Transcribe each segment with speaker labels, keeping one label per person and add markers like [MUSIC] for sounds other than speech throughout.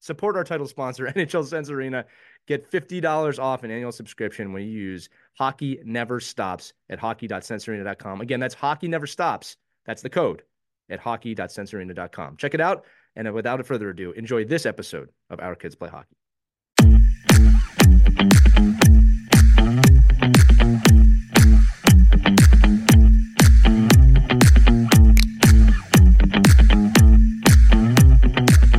Speaker 1: Support our title sponsor, [LAUGHS] NHL Sense Arena. Get $50 off an annual subscription when you use Hockey Never Stops at hockey.sensearena.com. Again, that's Hockey Never Stops. That's the code at hockey.sensearena.com. Check it out. And without further ado, enjoy this episode of Our Kids Play Hockey.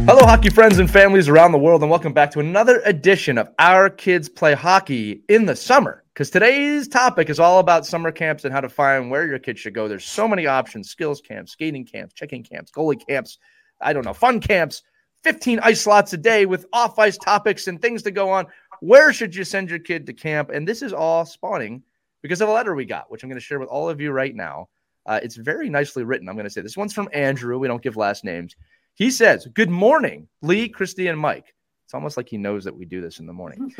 Speaker 1: Hello, hockey friends and families around the world, and welcome back to another edition of Our Kids Play Hockey in the Summer. Because today's topic is all about summer camps and how to find where your kids should go. There's so many options skills camps, skating camps, checking camps, goalie camps, I don't know, fun camps, 15 ice slots a day with off ice topics and things to go on. Where should you send your kid to camp? And this is all spawning because of a letter we got, which I'm going to share with all of you right now. Uh, it's very nicely written. I'm going to say this one's from Andrew. We don't give last names. He says, Good morning, Lee, Christy, and Mike. It's almost like he knows that we do this in the morning. [LAUGHS]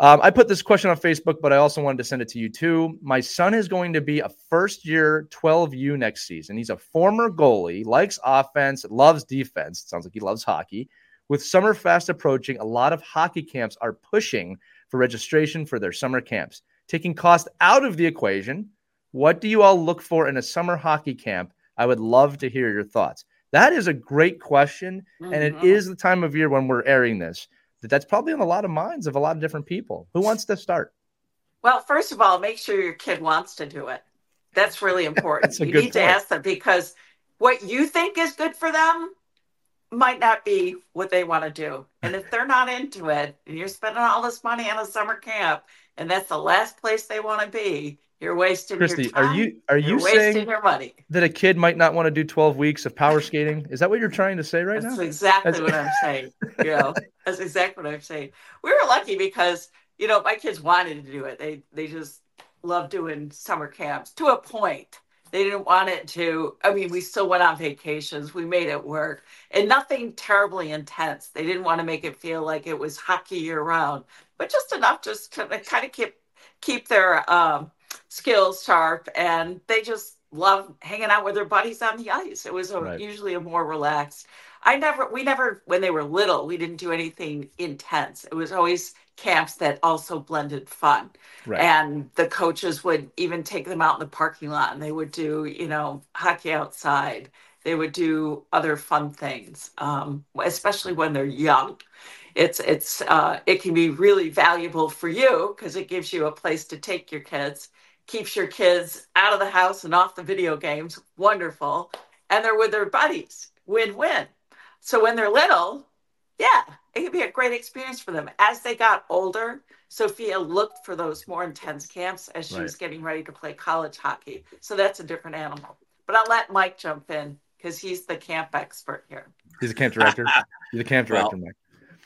Speaker 1: um, I put this question on Facebook, but I also wanted to send it to you too. My son is going to be a first year 12U next season. He's a former goalie, likes offense, loves defense. It sounds like he loves hockey. With summer fast approaching, a lot of hockey camps are pushing for registration for their summer camps, taking cost out of the equation. What do you all look for in a summer hockey camp? I would love to hear your thoughts. That is a great question. Mm-hmm. And it mm-hmm. the time of year when we're airing this that that's probably on a lot of minds of a lot of different people. Who wants to start?
Speaker 2: Well, first of all, make sure your kid wants to do it. That's really [LAUGHS] important. you need point. to ask them because what you think is good for them might not be what they want to do. And if they're not into it and you're spending all this money on a summer camp and that's the last place they want to be, you're wasting
Speaker 1: Christy,
Speaker 2: your time.
Speaker 1: Are you are you saying
Speaker 2: your money.
Speaker 1: that a kid might not want to do 12 weeks of power skating? Is that what you're trying to say right
Speaker 2: that's
Speaker 1: now?
Speaker 2: Exactly that's exactly what I'm saying. You know, [LAUGHS] that's exactly what I'm saying. We were lucky because you know my kids wanted to do it. They they just love doing summer camps to a point. They didn't want it to. I mean, we still went on vacations. We made it work, and nothing terribly intense. They didn't want to make it feel like it was hockey year round, but just enough just to kind of keep keep their um, skills sharp and they just love hanging out with their buddies on the ice. It was a, right. usually a more relaxed. I never, we never, when they were little, we didn't do anything intense. It was always camps that also blended fun. Right. And the coaches would even take them out in the parking lot and they would do, you know, hockey outside. They would do other fun things, um, especially when they're young. It's it's uh, it can be really valuable for you because it gives you a place to take your kids keeps your kids out of the house and off the video games. Wonderful. And they're with their buddies. Win win. So when they're little, yeah, it can be a great experience for them. As they got older, Sophia looked for those more intense camps as she right. was getting ready to play college hockey. So that's a different animal. But I'll let Mike jump in because he's the camp expert here.
Speaker 1: He's a camp director. he's a camp director, well, Mike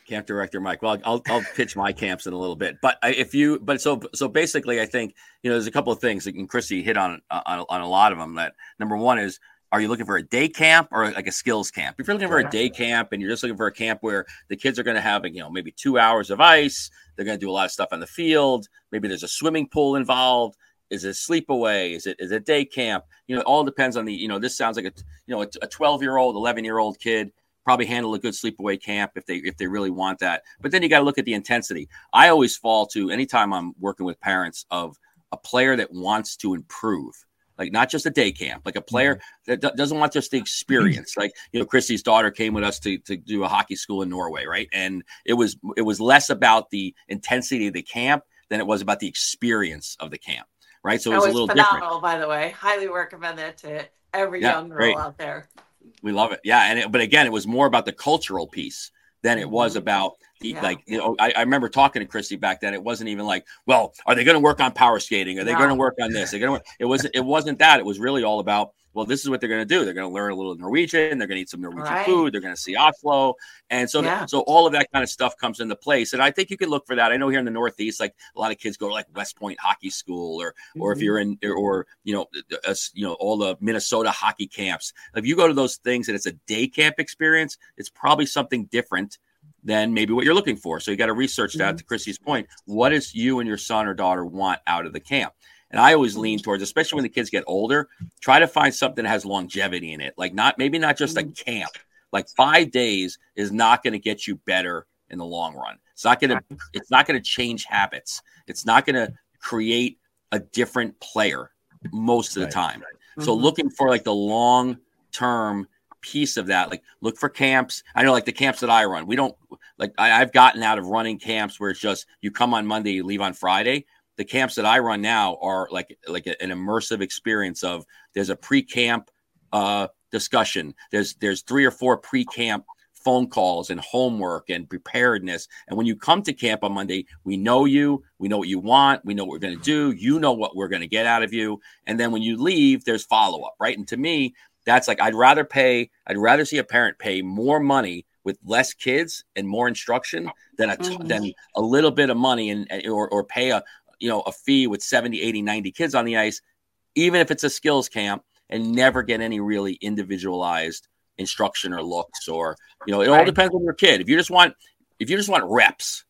Speaker 3: camp director Mike. Well, I'll I'll pitch my camps in a little bit, but if you but so so basically, I think you know there's a couple of things, and Christy hit on on, on a lot of them. That number one is. Are you looking for a day camp or like a skills camp? If you're looking for a day camp and you're just looking for a camp where the kids are going to have, you know, maybe two hours of ice, they're going to do a lot of stuff on the field. Maybe there's a swimming pool involved. Is it sleepaway? Is it is it day camp? You know, it all depends on the. You know, this sounds like a you know a 12 year old, 11 year old kid probably handle a good sleepaway camp if they if they really want that. But then you got to look at the intensity. I always fall to anytime I'm working with parents of a player that wants to improve. Like not just a day camp, like a player that d- doesn't want just the experience. [CLEARS THROAT] like you know, Christy's daughter came with us to, to do a hockey school in Norway, right? And it was it was less about the intensity of the camp than it was about the experience of the camp, right? So it was, was a little
Speaker 2: phenomenal,
Speaker 3: different.
Speaker 2: By the way, highly recommend that to every yeah, young girl great. out there.
Speaker 3: We love it. Yeah. And it, but again, it was more about the cultural piece than it was
Speaker 2: Mhm.
Speaker 3: about the
Speaker 2: Yeah.
Speaker 3: like you know I, I remember talking to Christy back then. It wasn't even like, well, are they going to work on power skating? Are they
Speaker 2: No.
Speaker 3: going to work on this? They're going to. It wasn't. It wasn't that. It was really all about. Well, this is what they're going to do. They're going to learn a little Norwegian. They're going to eat some Norwegian
Speaker 2: Right.
Speaker 3: food. They're going to see Oslo, and so
Speaker 2: Yeah.
Speaker 3: so all of that kind of stuff comes into place. And I think you can look for that. I know here in the Northeast, like a lot of kids go to like West Point Hockey School, or or if
Speaker 2: Mhm.
Speaker 3: you're in or you know uh, you know all the Minnesota hockey camps. If you go to those things and it's a day camp experience, it's probably something different than maybe what you're looking for. So you got to research that.
Speaker 2: Mhm.
Speaker 3: To Chrissy's point, what does you and your son or daughter want out of the camp? And I always lean towards, especially when the kids get older, try to find something that has longevity in it. Like not maybe not just a camp. Like five days is not going to get you better in the long run. It's not going to. It's not going to change habits. It's not going to create a different player most of the
Speaker 1: Right.
Speaker 3: time. So
Speaker 2: Mhm.
Speaker 3: looking for like the long term piece of that, like look for camps. I know like the camps that I run, we don't like I, I've gotten out of running camps where it's just you come on Monday, you leave on Friday. The camps that I run now are like like an immersive experience of there's a pre-camp uh discussion. There's there's three or four pre-camp phone calls and homework and preparedness. And when you come to camp on Monday, we know you, we know what you want, we know what we're going to do, you know what we're going to get out of you. And then when you leave, there's follow up, right? And to me, that's like I'd rather pay, I'd rather see a parent pay more money with less kids and more instruction than a t-
Speaker 2: Mhm.
Speaker 3: than a little bit of money and or or pay a you know a fee with 70, 80, 90 kids on the ice, even if it's a skills camp and never get any really individualized instruction or looks or you know it all depends on your kid. If you just want if you just want reps,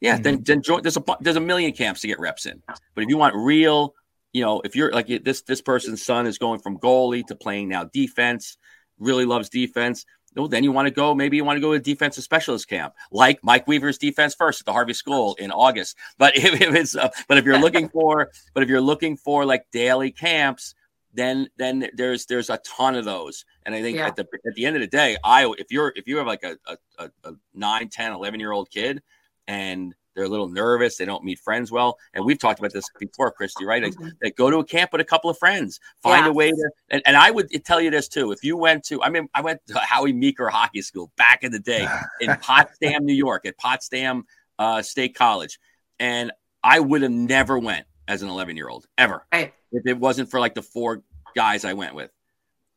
Speaker 3: yeah, then then join. There's a there's a million camps to get reps in. But if you want real, you know, if you're like this this person's son is going from goalie to playing now defense, really loves defense. Well, then you want to go. Maybe you want to go to a defensive specialist camp, like Mike Weaver's defense first at the Harvey School in August. But [LAUGHS] if, if it's, uh, but if you're looking [LAUGHS] for, but if you're looking for like daily camps, then then there's there's a ton of those. And I think
Speaker 2: Yeah.
Speaker 3: at the at the end of the day, I if you're if you have like a a, a, a 9, 10, 11 year old kid and they're a little nervous, they don't meet friends well, and we've talked about this before, Christy, right? Like,
Speaker 2: Mhm.
Speaker 3: like go to a camp with a couple of friends, find a way to, and, and I would tell you this too. If you went to, I mean, I went to Howie Meeker Hockey School back in the day [LAUGHS] in Potsdam, New York, at Potsdam uh, State College, and I would have never went as an 11 year old ever
Speaker 2: Right.
Speaker 3: if it wasn't for like the four guys I went with.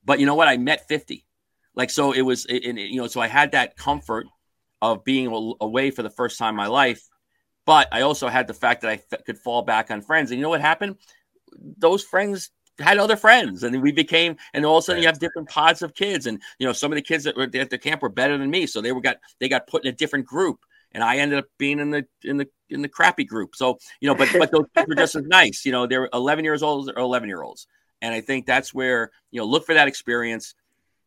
Speaker 3: But you know what? I met 50. Like, so it was, and, you know, so I had that comfort of being away for the first time in my life. But I also had the fact that I f- could fall back on friends. And you know what happened? Those friends had other friends and we became and all of a sudden you have different pods of kids. And you know some of the kids that were at the camp were better than me. So they were got they got put in a different group and I ended up being in the in the in the crappy group. So you know but but those kids were just as [LAUGHS] nice. You know they're 11 years old or 11 year olds and I think that's where you know look for that experience.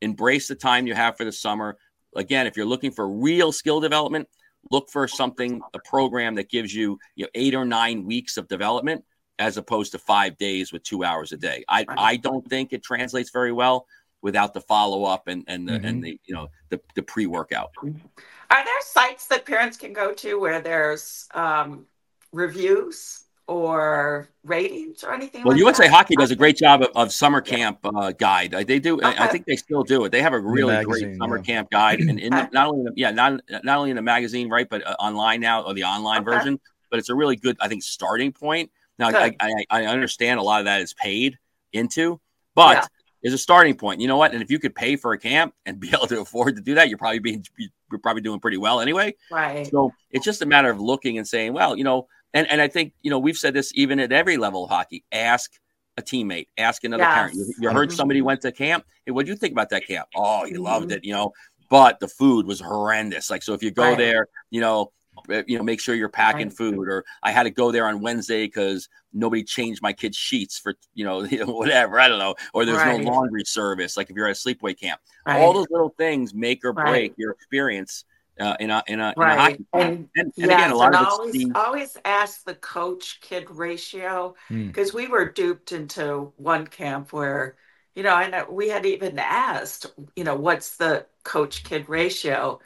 Speaker 3: Embrace the time you have for the summer. Again if you're looking for real skill development look for something a program that gives you you know eight or nine weeks of development as opposed to five days with two hours a day. I, I don't think it translates very well without the follow up and and the,
Speaker 1: Mhm.
Speaker 3: and the you know the, the pre workout.
Speaker 2: Are there sites that parents can go to where there's um, reviews or ratings or anything?
Speaker 3: Well,
Speaker 2: like
Speaker 3: USA
Speaker 2: that?
Speaker 3: Hockey does a great job of, of summer camp uh, guide. Uh, They do. I- I think they still do it. They have a really great summer
Speaker 1: yeah.
Speaker 3: camp guide, and in the, not only in the, yeah not not only in the magazine, right, but uh, online now or the online
Speaker 2: Okay.
Speaker 3: version. But it's a really good, I think, starting point. Now, I, I, I understand a lot of that is paid into, but
Speaker 2: Yeah.
Speaker 3: there's a starting point. You know what? And if you could pay for a camp and [LAUGHS] be able to afford to do that, you're probably being you're probably doing pretty well anyway.
Speaker 2: Right.
Speaker 3: So it's just a matter of looking and saying, well, you know, and, and I think, you know, we've said this even at every level of hockey ask a teammate, ask another
Speaker 2: Yes.
Speaker 3: parent. You, you heard somebody went to camp. Hey, what do you think about that camp? Oh, you loved
Speaker 2: Mhm.
Speaker 3: it, you know, but the food was horrendous. Like, so if you go
Speaker 2: Right.
Speaker 3: there, you know, uh, you know, make sure you're packing
Speaker 2: Right.
Speaker 3: food. Or I had to go there on Wednesday because nobody changed my kids' sheets for you know, [LAUGHS] whatever. I don't know. Or there's
Speaker 2: Right.
Speaker 3: no laundry service. Like if you're at a sleepaway camp,
Speaker 2: right.
Speaker 3: all those little things make or
Speaker 2: Right.
Speaker 3: break your experience uh, in a in a, in a
Speaker 2: Right.
Speaker 3: hockey.
Speaker 2: And
Speaker 3: And, and
Speaker 2: Yes,
Speaker 3: again, a lot
Speaker 2: and
Speaker 3: of it's
Speaker 2: always,
Speaker 3: the,
Speaker 2: always ask the coach kid ratio
Speaker 1: Hmm.
Speaker 2: because we were duped into one camp where, you know, I know we had even asked, you know, what's the coach kid ratio?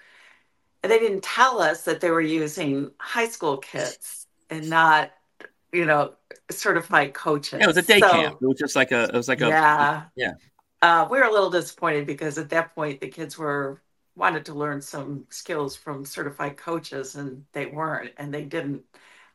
Speaker 2: And they didn't tell us that they were using high school kids and not, you know, certified coaches.
Speaker 3: yeah, it was a day
Speaker 2: So,
Speaker 3: camp. It was just like a it was like a
Speaker 2: yeah.
Speaker 3: yeah.
Speaker 2: Uh, we were a little disappointed because at that point the kids were wanted to learn some skills from certified coaches and they weren't and they didn't.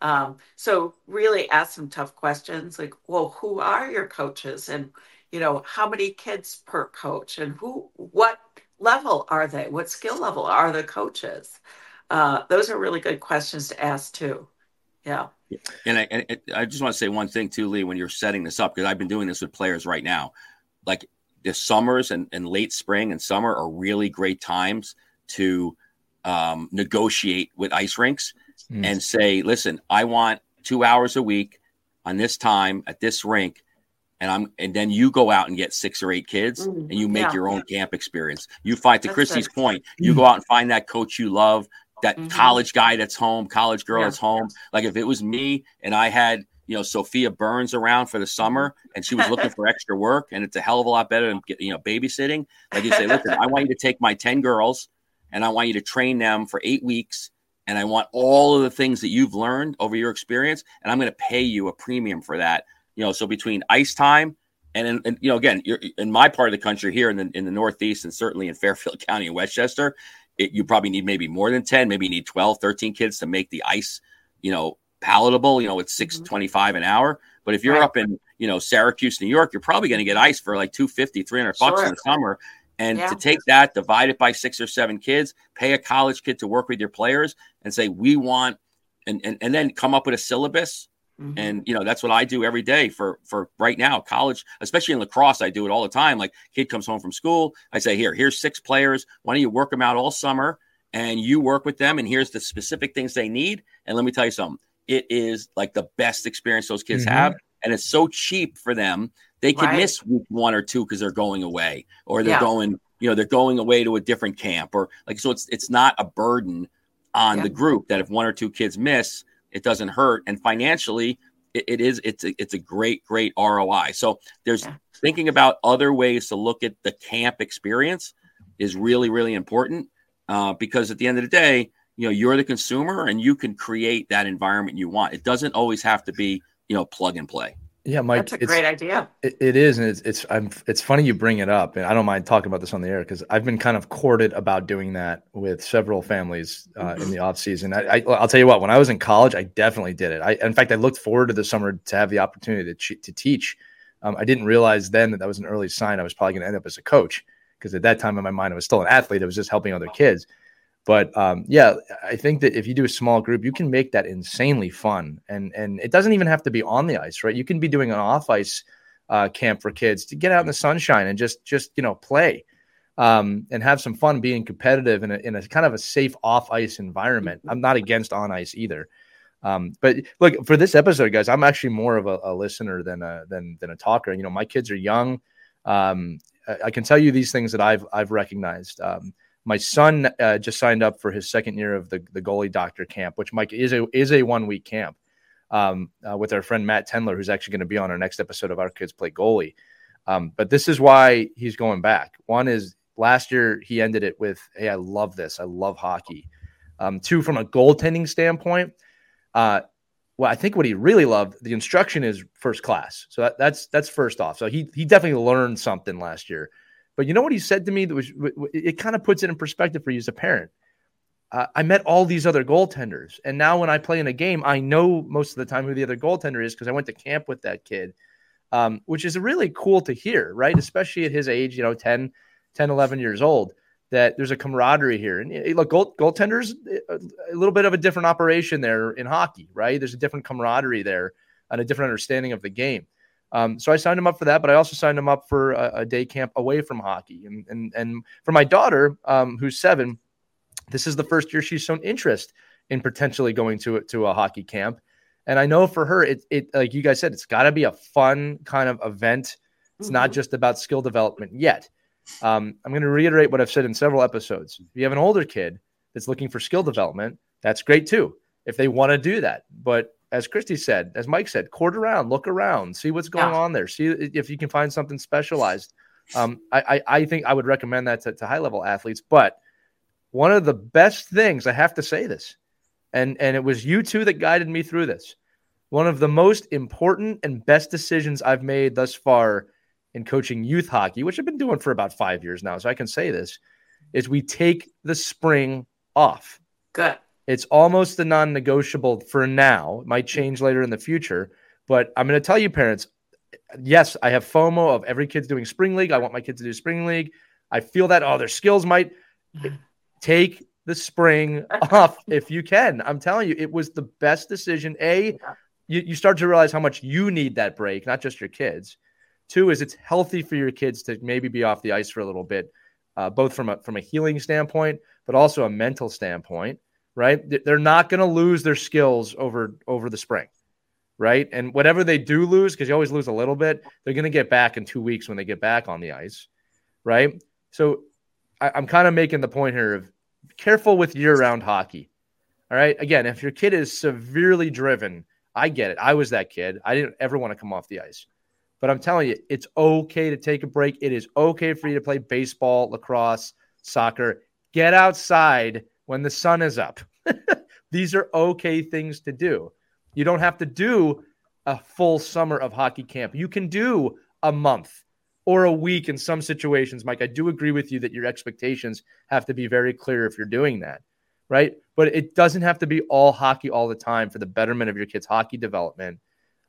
Speaker 2: Um, so really ask some tough questions like well who are your coaches? And you know how many kids per coach? And who what level are they? What skill level are the coaches? Uh, those are really good questions to ask too. Yeah.
Speaker 3: And I, and I just want to say one thing too lee when you're setting this up because i've been doing this with players right now. Like the summers and, and late spring and summer are really great times to um, negotiate with ice rinks mm. and say, listen, I want two hours a week on this time at this rink. And I'm, and then you go out and get six or eight kids, mm, and you make yeah, your own yeah. camp experience. You find, to that's Christy's good. point, you go out and find that coach you love, that mm-hmm. college guy that's home, college girl yeah. that's home. Like if it was me and I had you know Sophia Burns around for the summer and she was looking [LAUGHS] for extra work and it's a hell of a lot better than you know babysitting. Like you say, listen, I want you to take my 10 girls and I want you to train them for eight weeks and I want all of the things that you've learned over your experience and I'm going to pay you a premium for that. You know, so between ice time and, in, and you know, again, you're in my part of the country here in the in the Northeast and certainly in Fairfield [LAUGHS] County and Westchester, it, you probably need maybe more than 10, maybe you need 12, 13 kids to make the ice, you know, palatable. You know, it's six mm-hmm. twenty five an hour. But if you're right. up in you know Syracuse, New York, you're probably going to get ice for like 250, 300 bucks sure. in the summer. And yeah. to take that, divide it by six or seven kids, pay a college kid to work with your players, and say we want, and and, and then come up with a syllabus. Mm-hmm. And you know that's what I do every day for for right now college, especially in lacrosse. I do it all the time. Like kid comes home from school, I say here, here's six players. Why don't you work them out all summer? and you work with them and here's the specific things they need and let me tell you something it is like the best experience those kids mm-hmm. have. And it's so cheap for them. They can right. miss week one or two because they're going away or they're yeah. going, you know, they're going away to a different camp or like, so it's, it's not a burden on yeah. the group that if one or two kids miss, it doesn't hurt. And financially, it, it is, it's a, it's a great, great ROI. So there's yeah. thinking about other ways to look at the camp experience is really, really important uh, because at the end of the day, you know you're the consumer and you can create that environment you want. It doesn't always have to be you know plug and play.
Speaker 1: Yeah mike
Speaker 2: that's a great idea.
Speaker 1: It, it is and it's it's I'm, it's funny you bring it up and i don't mind talking about this on the air because i've been kind of courted about doing that with several families uh, in the off season. I, I, will tell you what when i was in college i definitely did it. I in fact i looked forward to the summer to have the opportunity to, to teach. Um, i didn't realize then that that was an early sign i was probably going to end up as a coach because at that time in my mind i was still an athlete. I was just helping other kids but um, yeah, I think that if you do a small group, you can make that insanely fun, and and it doesn't even have to be on the ice, right? You can be doing an off ice uh, camp for kids to get out in the sunshine and just just you know play um, and have some fun being competitive in a, in a kind of a safe off ice environment. I'm not against on ice either. Um, but look for this episode, guys. I'm actually more of a, a, listener than a than than a talker. You know, my kids are young. Um, I, I, can tell you these things that I've I've recognized. Um, my son uh, just signed up for his second year of the, the goalie doctor camp, which Mike is a is a one week camp um, uh, with our friend Matt Tendler, who's actually going to be on our next episode of Our Kids Play Goalie. Um, but this is why he's going back. One is last year he ended it with, "Hey, I love this. I love hockey." Um, two, from a goaltending standpoint, uh, well, I think what he really loved the instruction is first class. So that, that's that's first off. So he he definitely learned something last year. But you know what he said to me that was it kind of puts it in perspective for you as a parent. Uh, I met all these other goaltenders, and now when I play in a game, I know most of the time who the other goaltender is because I went to camp with that kid, um, which is really cool to hear, right? Especially at his age, you know, 10, 10 11 years old, that there's a camaraderie here. And look, goal, goaltenders, a little bit of a different operation there in hockey, right? There's a different camaraderie there and a different understanding of the game. Um, so I signed him up for that, but I also signed him up for a, a day camp away from hockey. And and and for my daughter, um, who's seven, this is the first year she's shown interest in potentially going to to a hockey camp. And I know for her, it it like you guys said, it's got to be a fun kind of event. It's mm-hmm. not just about skill development yet. Um, I'm going to reiterate what I've said in several episodes. If you have an older kid that's looking for skill development, that's great too. If they want to do that, but as Christy said, as Mike said, court around, look around, see what's going yeah. on there, see if you can find something specialized. Um, I, I, I, think I would recommend that to, to high level athletes. But one of the best things, I have to say this, and, and it was you two that guided me through this. One of the most important and best decisions I've made thus far in coaching youth hockey, which I've been doing for about five years now, so I can say this, is we take the spring off.
Speaker 2: Good.
Speaker 1: It's almost a non-negotiable for now. It might change later in the future, but I'm going to tell you, parents. Yes, I have FOMO of every kid's doing spring league. I want my kids to do spring league. I feel that oh, their skills might take the spring [LAUGHS] off if you can. I'm telling you, it was the best decision. A, you, you start to realize how much you need that break, not just your kids. Two is it's healthy for your kids to maybe be off the ice for a little bit, uh, both from a from a healing standpoint, but also a mental standpoint. Right? They're not going to lose their skills over over the spring, right? And whatever they do lose, because you always lose a little bit, they're going to get back in two weeks when they get back on the ice, right? So I, I'm kind of making the point here of careful with year round hockey. All right. Again, if your kid is severely driven, I get it. I was that kid. I didn't ever want to come off the ice. But I'm telling you, it's okay to take a break. It is okay for you to play baseball, lacrosse, soccer. Get outside when the sun is up. [LAUGHS] These are okay things to do. You don't have to do a full summer of hockey camp. You can do a month or a week in some situations, Mike. I do agree with you that your expectations have to be very clear if you're doing that, right? But it doesn't have to be all hockey all the time for the betterment of your kids' hockey development,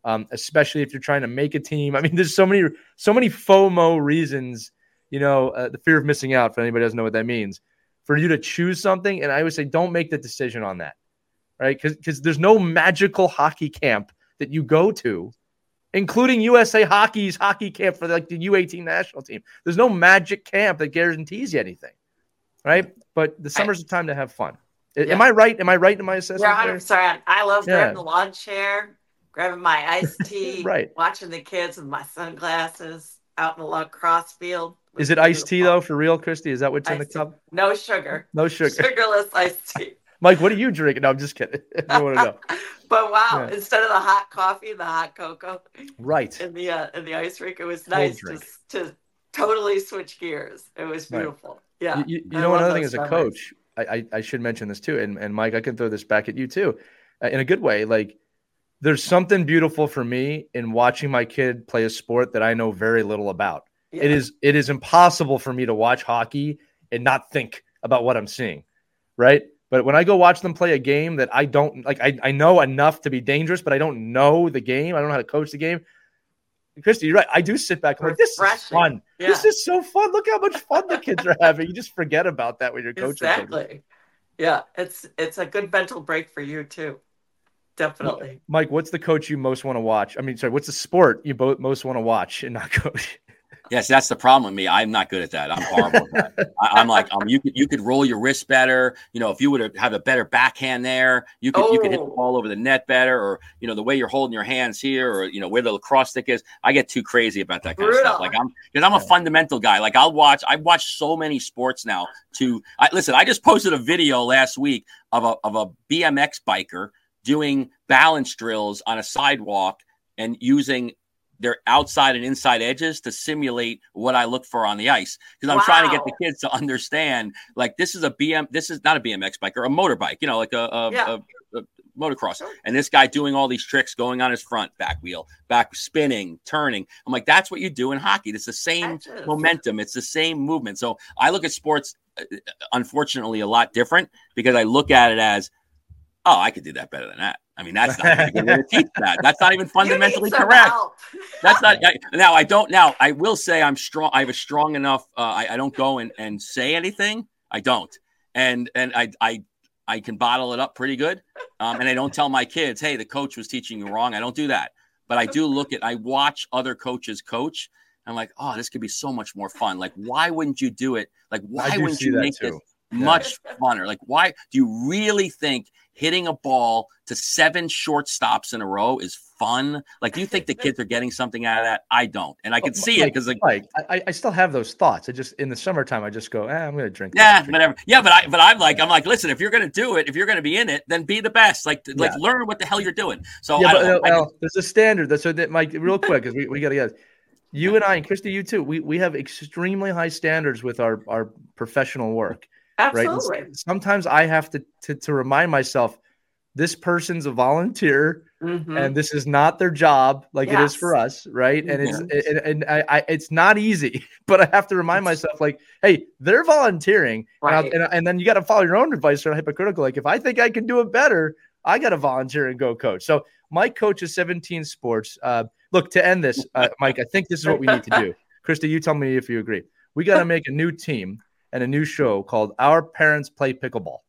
Speaker 1: um, especially if you're trying to make a team. I mean, [LAUGHS] there's so many, so many FOMO reasons. You know, uh, the fear of missing out. For anybody doesn't know what that means, for you to choose something, and I would say don't make the decision on that, right? Because because there's no magical hockey camp that you go to including USA Hockey's hockey camp for like the U18 national team. There's no magic camp that guarantees you anything, right? But the summer's a time to have fun. Yeah. Am I right? Am I right in my assessment?
Speaker 2: Yeah, 100 I love yeah. grabbing the lawn chair, grabbing my iced [LAUGHS] tea,
Speaker 1: right.
Speaker 2: watching the kids with my sunglasses out in the lacrosse field.
Speaker 1: Is it iced tea though, for real, Christy? Is that what's iced in the cup?
Speaker 2: No sugar.
Speaker 1: No sugar.
Speaker 2: Sugarless iced tea. [LAUGHS]
Speaker 1: Mike, what are you drinking? No, I'm just kidding. [LAUGHS] I want to know. [LAUGHS]
Speaker 2: but wow, yeah. instead of the hot coffee, the hot cocoa,
Speaker 1: right
Speaker 2: in the uh, in the ice rink, it was nice to, to totally switch gears. It was beautiful. Right. Yeah.
Speaker 1: You, you know, another thing as a coach, I, I, I should mention this too, and and Mike, I can throw this back at you too, uh, in a good way. Like, there's something beautiful for me in watching my kid play a sport that I know very little about. Yeah. It is it is impossible for me to watch hockey and not think about what I'm seeing, right? But when I go watch them play a game that I don't like, I, I know enough to be dangerous, but I don't know the game. I don't know how to coach the game. Christy, you're right. I do sit back. I'm like, this is fun. Yeah. This is so fun. Look how much fun the kids are having. You just forget about that when you're coaching.
Speaker 2: Exactly. Yeah, it's it's a good mental break for you too. Definitely.
Speaker 1: Mike, what's the coach you most want to watch? I mean, sorry, what's the sport you both most want to watch and not coach?
Speaker 3: Yes, that's the problem with me. I'm not good at that. I'm horrible at that. I, am like, um, you could you could roll your wrist better. You know, if you would have a better backhand there, you could oh. you could hit the oh. ball over the net better, or you know, the way you're holding your hands here, or you know, where the lacrosse stick is. I get too crazy about that kind Brutal. of stuff. Like I'm because I'm a fundamental guy. Like I'll watch. I've watched so many sports now. To I, listen, I just posted a video last week of a of a BMX biker doing balance drills on a sidewalk and using their outside and inside edges to simulate what I look for on the ice. Because I'm wow. trying to get the kids to understand like this is a BM, this is not a BMX bike or a motorbike, you know, like a, a, yeah. a, a motocross. And this guy doing all these tricks, going on his front back wheel, back spinning, turning. I'm like, that's what you do in hockey. It's the same momentum, it's the same movement. So I look at sports, uh, unfortunately, a lot different because I look at it as, oh, I could do that better than that. I mean, that's not even going to [LAUGHS] teach that. That's not even fundamentally correct. that's not [LAUGHS] I, now. I don't now. I will say I'm strong. I have a strong enough. Uh, I, I don't go and, and say anything. I don't, and and I I I can bottle it up pretty good. Um, and I don't tell my kids, hey, the coach was teaching you wrong. I don't do that. But I do look at. I watch other coaches coach. I'm like, oh, this could be so much more fun. Like, why wouldn't you do it? Like, why wouldn't you make too. this much funner? Like, why do you really think hitting a ball to seven short stops in a row is fun. Like, do you think the kids are getting something out of that? I don't, and I can see it because like,
Speaker 1: like I, I still have those thoughts. I just in the summertime, I just go, eh, I'm to drink.
Speaker 3: Yeah, drink. whatever. Yeah, but I, but I'm like, I'm like, listen, if you're to do it, if you're to be in it, then be the best. Like, yeah. like learn what the hell you're doing. So yeah, but,
Speaker 1: well, there's a standard. That's so that Mike, [LAUGHS] real quick, because we, we got to get you and I and Christy, you too. We we have extremely high standards with our our professional work.
Speaker 2: Absolutely.
Speaker 1: Right. sometimes I have to, to to remind myself this person's a volunteer
Speaker 2: Mhm.
Speaker 1: and this is not their job like it is for us, right? And it's and, and I, I, it's not easy, [LAUGHS] but I have to remind myself like, hey, they're volunteering, and,
Speaker 2: Right.
Speaker 1: and, and then you got to follow your own advice or hypocritical. Like if I think I can do it better, I got to volunteer and go coach. So Mike coaches 17 sports. Uh, look to end this, uh, Mike. I think this is what we need to do. [LAUGHS] Christy, you tell me if you agree. We got to make a new team and a new show called Our Parents Play Pickleball.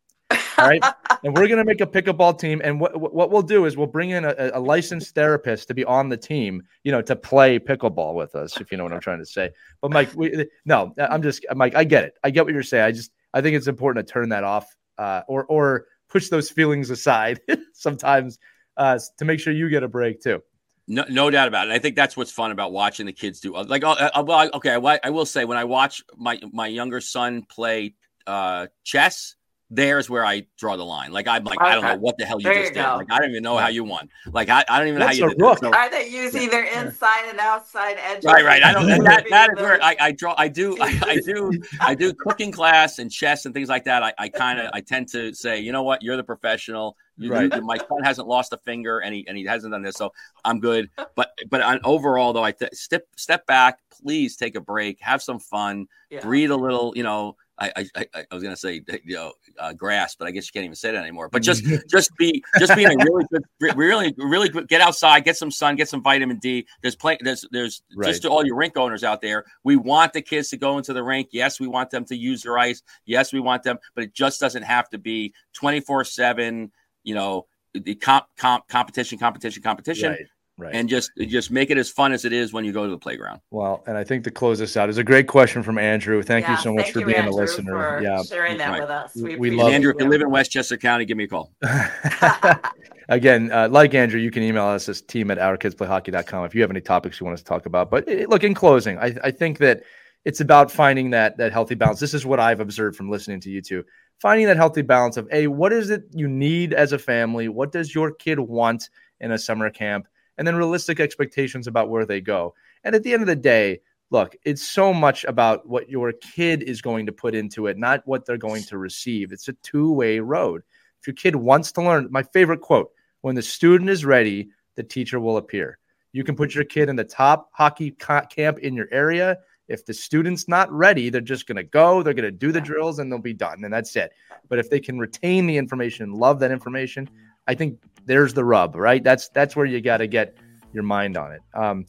Speaker 1: All right. [LAUGHS] and we're going to make a pickleball team. And what, what we'll do is we'll bring in a, a licensed therapist to be on the team, you know, to play pickleball with us, if you know what I'm trying to say. But Mike, we, no, I'm just, Mike, I get it. I get what you're saying. I just, I think it's important to turn that off uh, or, or push those feelings aside [LAUGHS] sometimes uh, to make sure you get a break too.
Speaker 3: No, no doubt about it. I think that's what's fun about watching the kids do. Like, uh, uh, I- okay, I, I will say when I watch my my younger son play uh, chess, there's where I draw the line. Like, I'm like, I don't know what the hell you
Speaker 2: There
Speaker 3: just
Speaker 2: you
Speaker 3: did.
Speaker 2: go.
Speaker 3: Like, I don't even know how you won. Like, I, I don't even know how you did.
Speaker 1: rook.
Speaker 3: So-
Speaker 2: Are they use either inside and outside edges?
Speaker 3: Right, right. I don't. That, that is where [LAUGHS] I, I draw. I do. I, I do. I do cooking class and chess and things like that. I, I kind of. I tend to say, you know what? You're the professional. You,
Speaker 1: Right.
Speaker 3: you- my son hasn't lost a finger, and he and he hasn't done this, so I'm good. But but on overall, though, I th- step step back. Please take a break. Have some fun.
Speaker 2: Yeah.
Speaker 3: Breathe a little. You know. I, I, I- I was gonna say you know uh, grass, but I guess you can't even say that anymore. But just [LAUGHS] just be just be in a really good, really really good. Get outside, get some sun, get some vitamin D. There's plenty. There's there's
Speaker 1: Right.
Speaker 3: just to all your rink owners out there. We want the kids to go into the rink. Yes, we want them to use their ice. Yes, we want them, but it just doesn't have to be twenty four seven. You know, the comp, comp competition, competition, competition,
Speaker 1: Right. Right.
Speaker 3: and just just make it as fun as it is when you go to the playground.
Speaker 1: Well, and I think to close this out is a great question from Andrew. Thank you so much for
Speaker 2: you,
Speaker 1: being
Speaker 2: Andrew,
Speaker 1: a listener.
Speaker 2: for
Speaker 1: Yeah.
Speaker 2: sharing that
Speaker 3: Right.
Speaker 2: with us.
Speaker 1: We-
Speaker 2: We,
Speaker 1: we love
Speaker 2: appreciate
Speaker 3: Andrew, if you
Speaker 2: you.
Speaker 3: live in Westchester County, give me a call. [LAUGHS]
Speaker 1: Again, uh, like Andrew, you can email us as team at ourkidsplayhockey.com if you have any topics you want us to talk about. But eh, look, in closing, I, I think that it's about finding that that healthy balance. This is what I've observed from listening to you two. Finding that healthy balance of a what is it you need as a family? What does your kid want in a summer camp? And then realistic expectations about where they go. And at the end of the day, look, it's so much about what your kid is going to put into it, not what they're going to receive. It's a two way road. If your kid wants to learn, my favorite quote when the student is ready, the teacher will appear. You can put your kid in the top hockey ca- camp in your area. If the student's not ready, they're just going to go, they're going to do the drills, and they'll be done. And that's it. But if they can retain the information, love that information, I think there's the rub, right? That's that's where you got to get your mind on it. Um,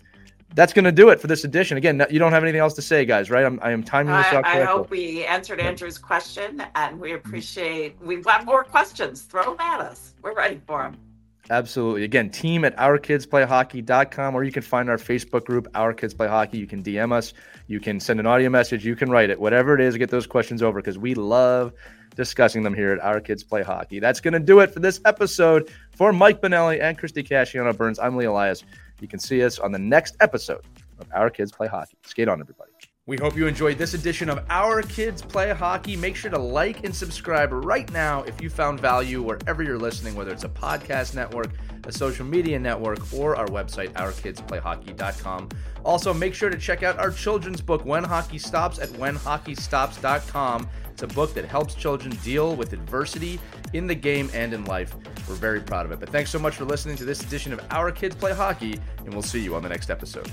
Speaker 1: that's going to do it for this edition. Again, you don't have anything else to say, guys, right? I'm, I am timing this
Speaker 2: I,
Speaker 1: out
Speaker 2: I hope we answered Andrew's question, and we appreciate. We want more questions. Throw them at us. We're ready for them.
Speaker 1: Absolutely. Again, team at ourkidsplayhockey.com, or you can find our Facebook group, Our Kids Play Hockey. You can DM us, you can send an audio message, you can write it, whatever it is, get those questions over because we love discussing them here at Our Kids Play Hockey. That's going to do it for this episode. For Mike Benelli and Christy Casciano Burns, I'm Lee Elias. You can see us on the next episode of Our Kids Play Hockey. Skate on, everybody. We hope you enjoyed this edition of Our Kids Play Hockey. Make sure to like and subscribe right now if you found value wherever you're listening, whether it's a podcast network, a social media network, or our website, ourkidsplayhockey.com. Also, make sure to check out our children's book, When Hockey Stops, at whenhockeystops.com. It's a book that helps children deal with adversity in the game and in life. We're very proud of it. But thanks so much for listening to this edition of Our Kids Play Hockey, and we'll see you on the next episode.